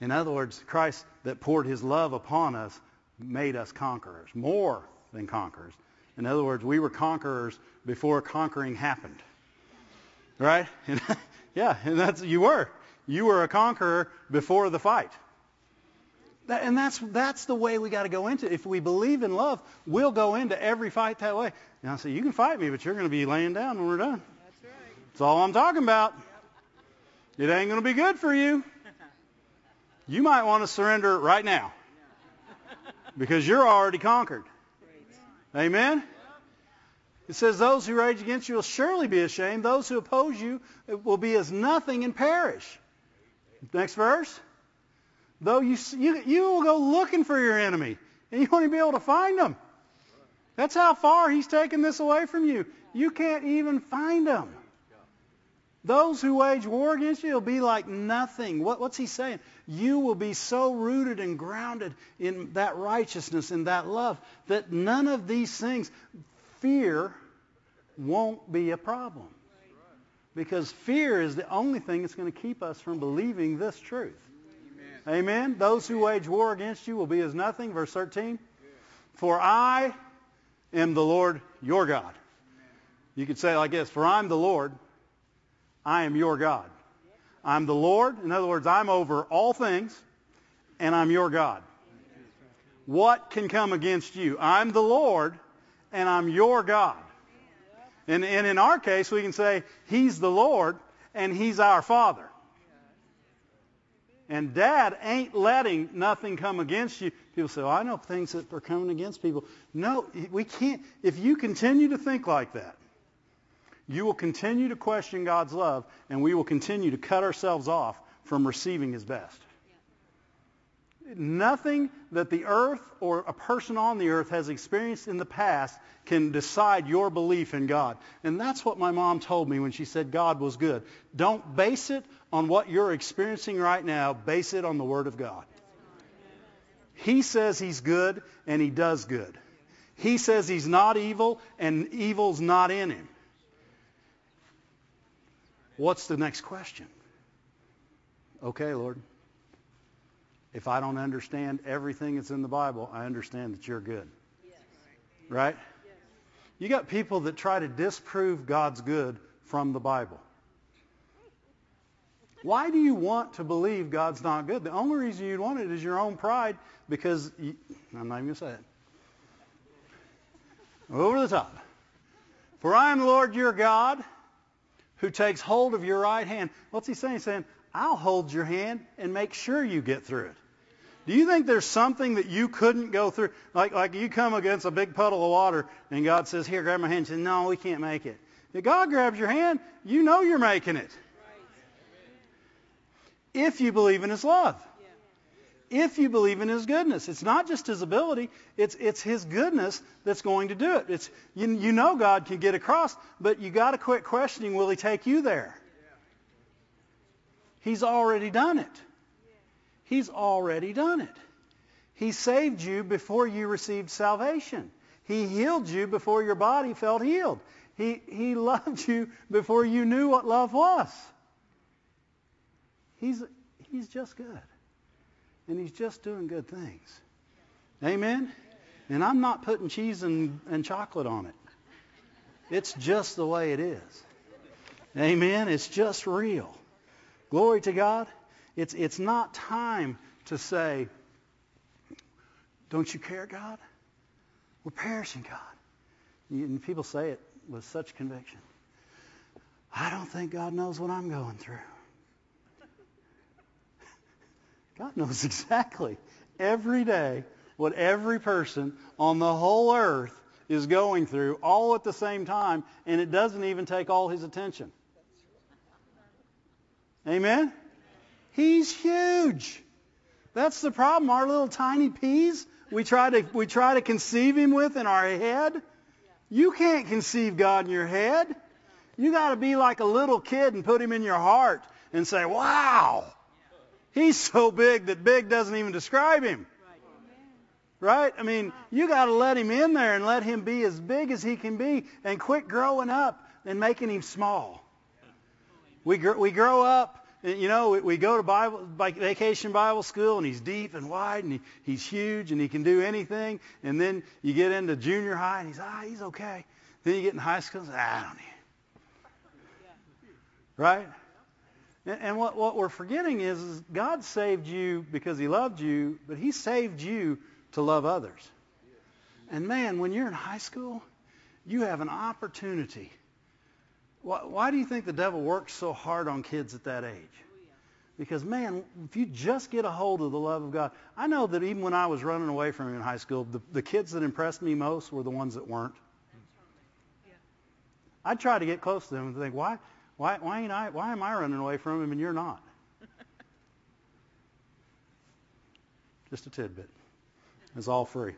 A: In other words, Christ that poured his love upon us made us conquerors, more than conquerors. In other words, we were conquerors before conquering happened. Right? Yeah, and that's you were. You were a conqueror before the fight. That, and that's that's the way we got to go into it. If we believe in love, we'll go into every fight that way. And I say, you can fight me, but you're going to be laying down when we're done.
B: That's right.
A: That's all I'm talking about. It ain't going to be good for you. You might want to surrender right now because you're already conquered. Amen? It says, Those who rage against you will surely be ashamed. Those who oppose you will be as nothing and perish. Next verse. Though you, you, you will go looking for your enemy, and you won't even be able to find them. That's how far he's taken this away from you. You can't even find them. Those who wage war against you will be like nothing. What, what's he saying? You will be so rooted and grounded in that righteousness and that love that none of these things, fear, won't be a problem. Because fear is the only thing that's going to keep us from believing this truth. Amen. Amen. Those who wage war against you will be as nothing. Verse 13. For I am the Lord your God. You could say it like this, for I'm the Lord I am your God. I'm the Lord. In other words, I'm over all things, and I'm your God. What can come against you? I'm the Lord, and I'm your God. And, and in our case, we can say, He's the Lord, and He's our Father. And Dad ain't letting nothing come against you. People say, well, I know things that are coming against people. No, we can't. If you continue to think like that, you will continue to question God's love, and we will continue to cut ourselves off from receiving His best. Nothing that the earth or a person on the earth has experienced in the past can decide your belief in God. And that's what my mom told me when she said God was good. Don't base it on what you're experiencing right now. Base it on the Word of God. He says He's good, and He does good. He says He's not evil, and evil's not in Him. What's the next question? Okay, Lord. If I don't understand everything that's in the Bible, I understand that you're good. Yes. Right? Yes. You got people that try to disprove God's good from the Bible. Why do you want to believe God's not good? The only reason you'd want it is your own pride because you, I'm not even going to say it. Over the top. For I am the Lord your God who takes hold of your right hand. What's he saying? He's saying, I'll hold your hand and make sure you get through it. Do you think there's something that you couldn't go through? Like, like you come against a big puddle of water and God says, here, grab my hand. And say, no, we can't make it. If God grabs your hand, you know you're making it. If you believe in his love if you believe in his goodness. It's not just his ability, it's, it's his goodness that's going to do it. It's, you, you know God can get across, but you got to quit questioning, will he take you there? He's already done it. He's already done it. He saved you before you received salvation. He healed you before your body felt healed. He, he loved you before you knew what love was. He's, he's just good and he's just doing good things. Amen? And I'm not putting cheese and, and chocolate on it. It's just the way it is. Amen? It's just real. Glory to God. It's, it's not time to say, don't you care, God? We're perishing, God. And people say it with such conviction. I don't think God knows what I'm going through. God knows exactly every day what every person on the whole earth is going through all at the same time, and it doesn't even take all his attention. Amen? He's huge. That's the problem. Our little tiny peas, we try to, we try to conceive him with in our head. You can't conceive God in your head. You got to be like a little kid and put him in your heart and say, wow, he's so big that big doesn't even describe him. Right? I mean, you got to let him in there and let him be as big as he can be and quit growing up and making him small. We, gr- we grow up, you know, we, go to Bible, vacation Bible school and he's deep and wide and he, he's huge and he can do anything. And then you get into junior high and he's, ah, he's okay. Then you get in high school and ah, I don't need Right? And what, what we're forgetting is, is God saved you because he loved you, but he saved you to love others. And man, when you're in high school, you have an opportunity. Why, why do you think the devil works so hard on kids at that age? Because man, if you just get a hold of the love of God, I know that even when I was running away from him in high school, the, the kids that impressed me most were the ones that weren't. I'd try to get close to them and think, why, why, why, ain't I, why am I running away from him and you're not? Just a tidbit. It's all free.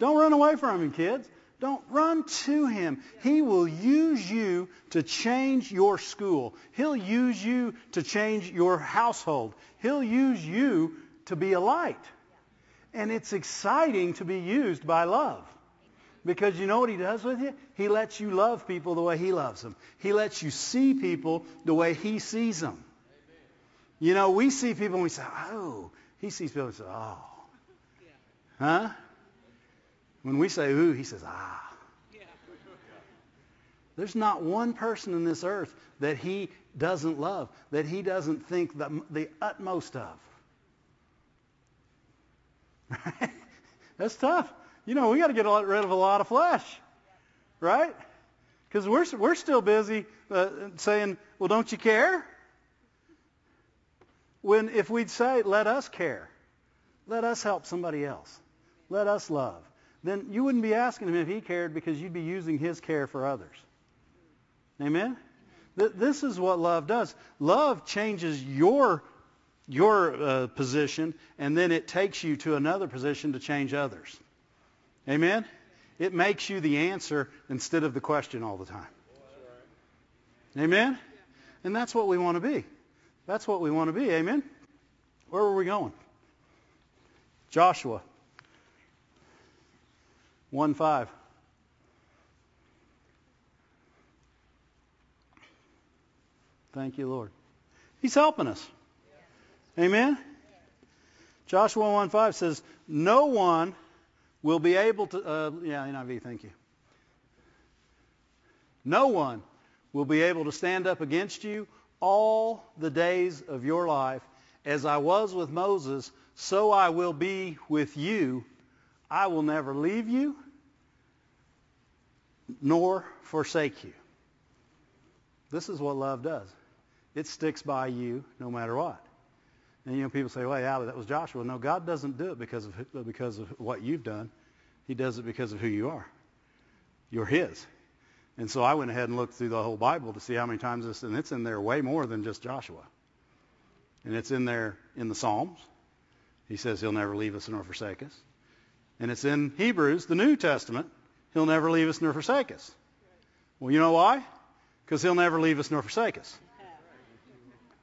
A: Don't run away from him, kids. Don't run to him. He will use you to change your school. He'll use you to change your household. He'll use you to be a light. And it's exciting to be used by love. Because you know what he does with you? He lets you love people the way he loves them. He lets you see people the way he sees them. You know, we see people and we say, oh. He sees people and says, oh. Huh? When we say ooh, he says, ah. There's not one person in this earth that he doesn't love, that he doesn't think the, the utmost of. That's tough you know, we got to get rid of a lot of flesh, right? Because we're, we're still busy uh, saying, well, don't you care? When if we'd say, let us care, let us help somebody else, let us love, then you wouldn't be asking him if he cared because you'd be using his care for others. Amen? This is what love does. Love changes your your uh, position, and then it takes you to another position to change others. Amen? It makes you the answer instead of the question all the time. Amen? And that's what we want to be. That's what we want to be. Amen? Where were we going? Joshua 1 5. Thank you, Lord. He's helping us. Amen? Joshua 1 5 says, No one will be able to, uh, yeah, NIV, thank you. No one will be able to stand up against you all the days of your life. As I was with Moses, so I will be with you. I will never leave you nor forsake you. This is what love does. It sticks by you no matter what. And you know, people say, "Well, yeah, that was Joshua." No, God doesn't do it because of because of what you've done. He does it because of who you are. You're His. And so I went ahead and looked through the whole Bible to see how many times this, and it's in there way more than just Joshua. And it's in there in the Psalms. He says He'll never leave us nor forsake us. And it's in Hebrews, the New Testament. He'll never leave us nor forsake us. Well, you know why? Because He'll never leave us nor forsake us.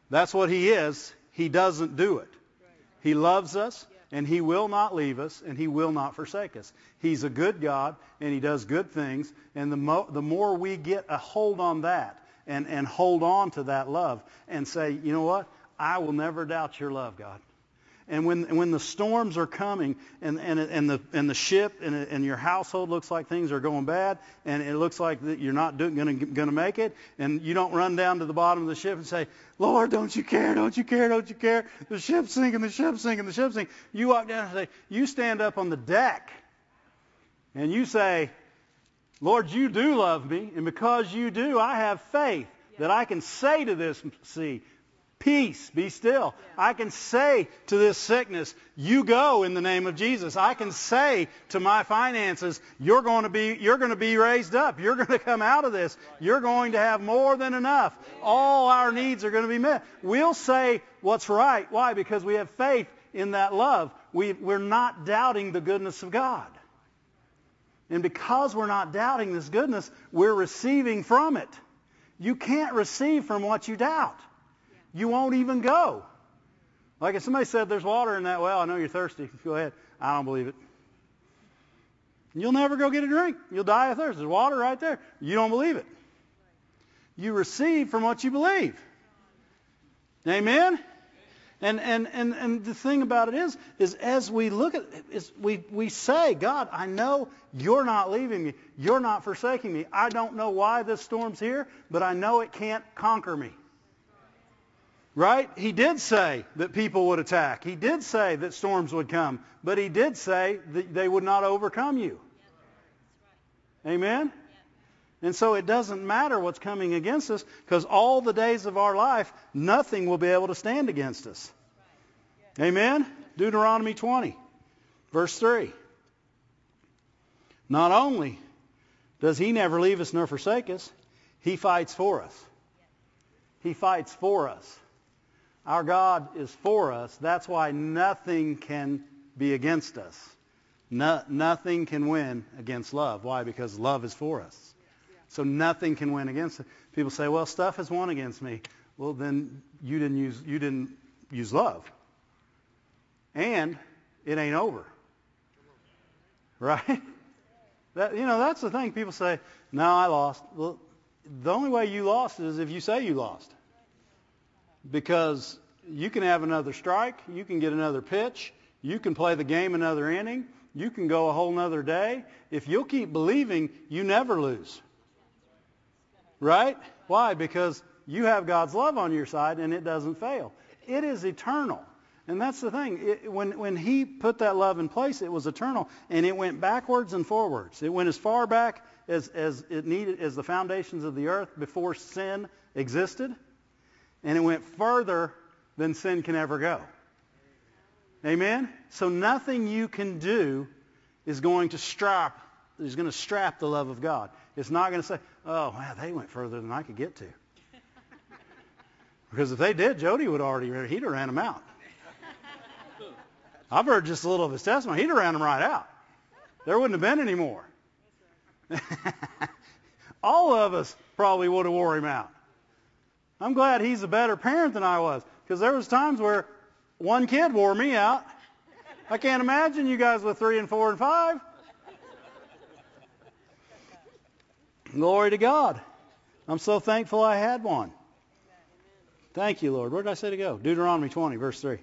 A: That's what He is. He doesn't do it. He loves us, and He will not leave us, and He will not forsake us. He's a good God, and He does good things. And the, mo- the more we get a hold on that and, and hold on to that love and say, you know what? I will never doubt your love, God. And when, when the storms are coming and, and, and, the, and the ship and, and your household looks like things are going bad and it looks like that you're not going to make it and you don't run down to the bottom of the ship and say, Lord, don't you care? Don't you care? Don't you care? The ship's sinking, the ship's sinking, the ship's sinking. You walk down and say, you stand up on the deck and you say, Lord, you do love me. And because you do, I have faith that I can say to this sea, Peace, be still. I can say to this sickness, you go in the name of Jesus. I can say to my finances, you're going to be, you're going to be raised up. You're going to come out of this. You're going to have more than enough. All our needs are going to be met. We'll say what's right. Why? Because we have faith in that love. We, we're not doubting the goodness of God. And because we're not doubting this goodness, we're receiving from it. You can't receive from what you doubt. You won't even go. Like if somebody said there's water in that well, I know you're thirsty. Go ahead. I don't believe it. You'll never go get a drink. You'll die of thirst. There's water right there. You don't believe it. You receive from what you believe. Amen? And, and, and, and the thing about it is, is as we look at is we, we say, God, I know you're not leaving me. You're not forsaking me. I don't know why this storm's here, but I know it can't conquer me. Right? He did say that people would attack. He did say that storms would come. But he did say that they would not overcome you. Amen? And so it doesn't matter what's coming against us because all the days of our life, nothing will be able to stand against us. Amen? Deuteronomy 20, verse 3. Not only does he never leave us nor forsake us, he fights for us. He fights for us. Our God is for us. That's why nothing can be against us. No, nothing can win against love. Why? Because love is for us. So nothing can win against it. People say, "Well, stuff has won against me." Well, then you didn't use you didn't use love. And it ain't over. Right? That, you know, that's the thing. People say, "No, I lost." Well, the only way you lost is if you say you lost. Because you can have another strike, you can get another pitch, you can play the game another inning, you can go a whole nother day. If you'll keep believing, you never lose. Right? Why? Because you have God's love on your side and it doesn't fail. It is eternal. And that's the thing. It, when, when he put that love in place, it was eternal. And it went backwards and forwards. It went as far back as, as it needed, as the foundations of the earth before sin existed. And it went further than sin can ever go. Amen? So nothing you can do is going to strap is going to strap the love of God. It's not going to say, oh, wow, they went further than I could get to. Because if they did, Jody would already, he'd have ran them out. I've heard just a little of his testimony. He'd have ran them right out. There wouldn't have been any more. All of us probably would have wore him out. I'm glad he's a better parent than I was because there was times where one kid wore me out. I can't imagine you guys with three and four and five. Glory to God. I'm so thankful I had one. Thank you, Lord. Where did I say to go? Deuteronomy 20, verse 3.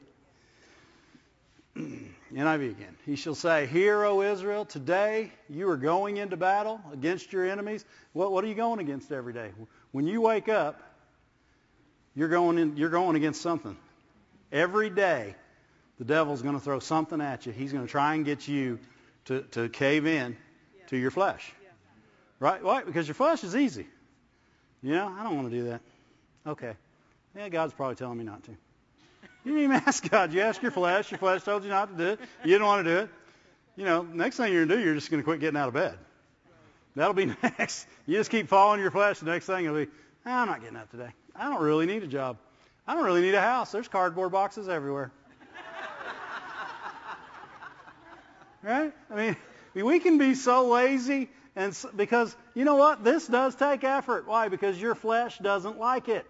A: NIV again. He shall say, Hear, O Israel, today you are going into battle against your enemies. What, what are you going against every day? When you wake up, you're going, in, you're going against something. Every day, the devil's going to throw something at you. He's going to try and get you to, to cave in yeah. to your flesh. Yeah. Right? Why? Because your flesh is easy. You know, I don't want to do that. Okay. Yeah, God's probably telling me not to. You didn't even ask God. You asked your flesh. Your flesh told you not to do it. You didn't want to do it. You know, next thing you're going to do, you're just going to quit getting out of bed. That'll be next. You just keep following your flesh. The next thing will be, ah, I'm not getting up today. I don't really need a job. I don't really need a house. There's cardboard boxes everywhere. right? I mean, we can be so lazy and because you know what? This does take effort. Why? Because your flesh doesn't like it.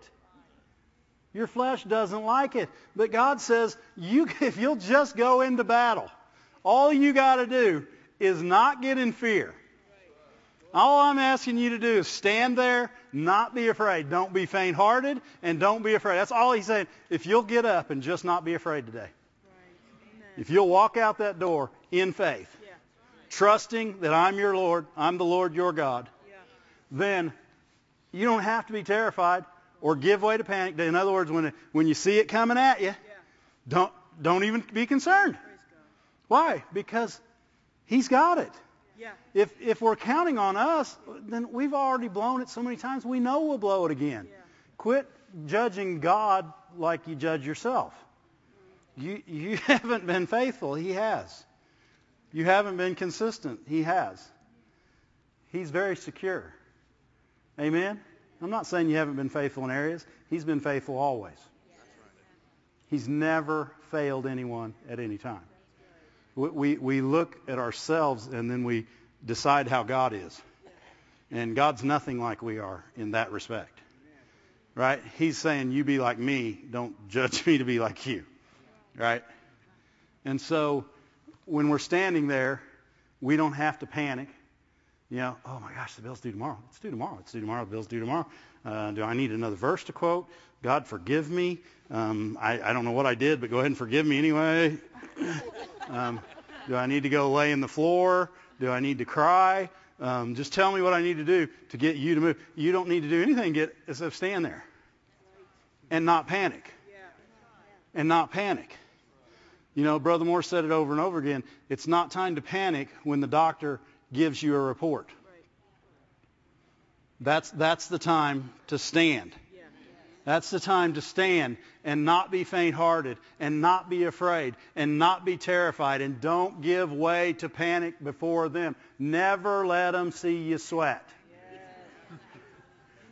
A: Your flesh doesn't like it. But God says, you if you'll just go into battle, all you got to do is not get in fear. All I'm asking you to do is stand there, not be afraid. Don't be faint hearted, and don't be afraid. That's all he's saying. If you'll get up and just not be afraid today. Right. If you'll walk out that door in faith, yeah. trusting that I'm your Lord, I'm the Lord your God, yeah. then you don't have to be terrified or give way to panic. In other words, when, when you see it coming at you, yeah. don't, don't even be concerned. Why? Because he's got it. Yeah. If if we're counting on us, then we've already blown it so many times. We know we'll blow it again. Yeah. quit judging God like you judge yourself. You, you haven't been faithful. He has. You haven't been consistent. He has. He's very secure. Amen? I'm not saying you haven't been faithful in areas. He's been faithful always. He's never failed anyone at any time. We, we, look at ourselves and then we decide how God is. And God's nothing like we are in that respect. Right? He's saying, you be like me. Don't judge me to be like you. Right? And so when we're standing there, we don't have to panic. You know, oh my gosh, the bill's due tomorrow. It's due tomorrow. It's due tomorrow. The bill's due tomorrow. Uh, do I need another verse to quote? God, forgive me. Um, I, I don't know what I did, but go ahead and forgive me anyway. um, do I need to go lay in the floor? Do I need to cry? Um, just tell me what I need to do to get you to move. You don't need to do anything get, except stand there and not panic. And not panic. You know, Brother Moore said it over and over again. It's not time to panic when the doctor gives you a report. That's, that's the time to stand. That's the time to stand and not be faint-hearted and not be afraid and not be terrified and don't give way to panic before them. Never let them see you sweat.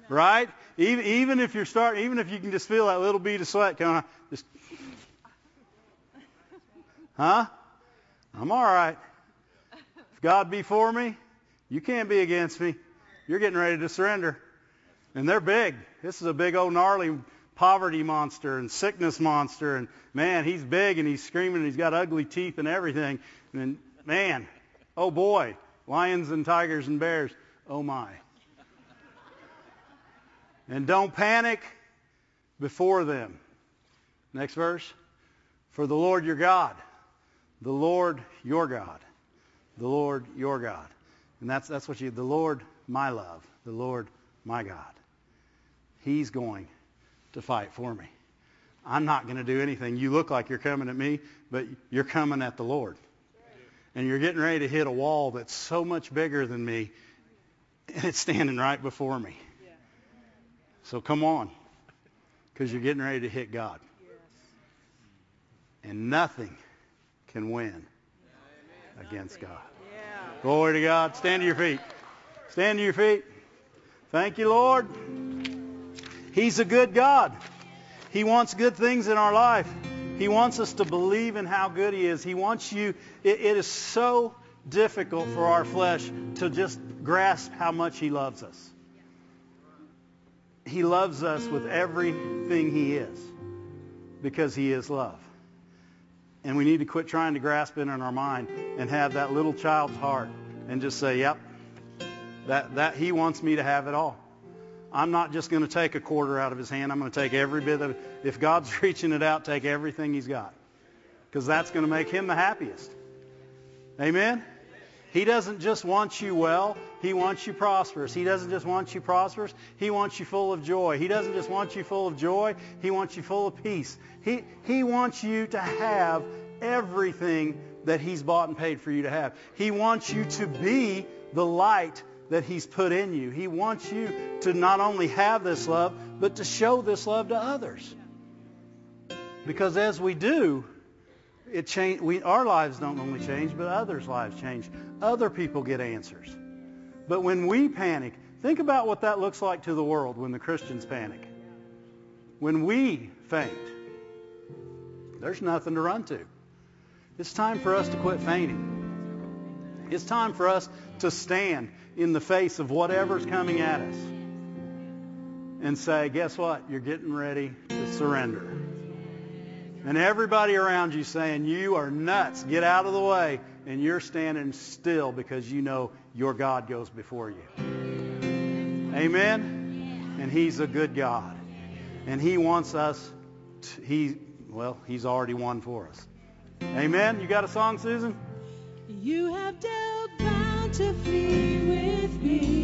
A: Right? Even, even if you're starting, even if you can just feel that little bead of sweat coming on, just, huh? I'm all right. If God be for me, you can't be against me. You're getting ready to surrender. And they're big. This is a big old gnarly poverty monster and sickness monster. And man, he's big and he's screaming and he's got ugly teeth and everything. And man, oh boy, lions and tigers and bears. Oh my. And don't panic before them. Next verse. For the Lord your God, the Lord your God, the Lord your God. And that's, that's what you, the Lord my love, the Lord my God. He's going to fight for me. I'm not going to do anything. You look like you're coming at me, but you're coming at the Lord. And you're getting ready to hit a wall that's so much bigger than me, and it's standing right before me. So come on, because you're getting ready to hit God. And nothing can win against God. Glory to God. Stand to your feet. Stand to your feet. Thank you, Lord. He's a good God. He wants good things in our life. He wants us to believe in how good He is. He wants you. it, it is so difficult for our flesh to just grasp how much He loves us. He loves us with everything He is because He is love. And we need to quit trying to grasp it in our mind and have that little child's heart and just say, yep, that, that He wants me to have it all. I'm not just going to take a quarter out of his hand. I'm going to take every bit of it. If God's reaching it out, take everything he's got. Because that's going to make him the happiest. Amen? He doesn't just want you well. He wants you prosperous. He doesn't just want you prosperous. He wants you full of joy. He doesn't just want you full of joy. He wants you full of peace. He, he wants you to have everything that he's bought and paid for you to have. He wants you to be the light that He's put in you. He wants you to not only have this love, but to show this love to others. Because as we do, it change, we, our lives don't only change, but others' lives change. Other people get answers. But when we panic, think about what that looks like to the world when the Christians panic. When we faint, there's nothing to run to. It's time for us to quit fainting. It's time for us to stand in the face of whatever's coming at us and say, guess what? You're getting ready to surrender. And everybody around you saying, you are nuts. Get out of the way. And you're standing still because you know your God goes before you. Amen? And he's a good God. And he wants us, to, he, well, he's already won for us. Amen? You got a song, Susan?
C: You have dealt bountifully with me.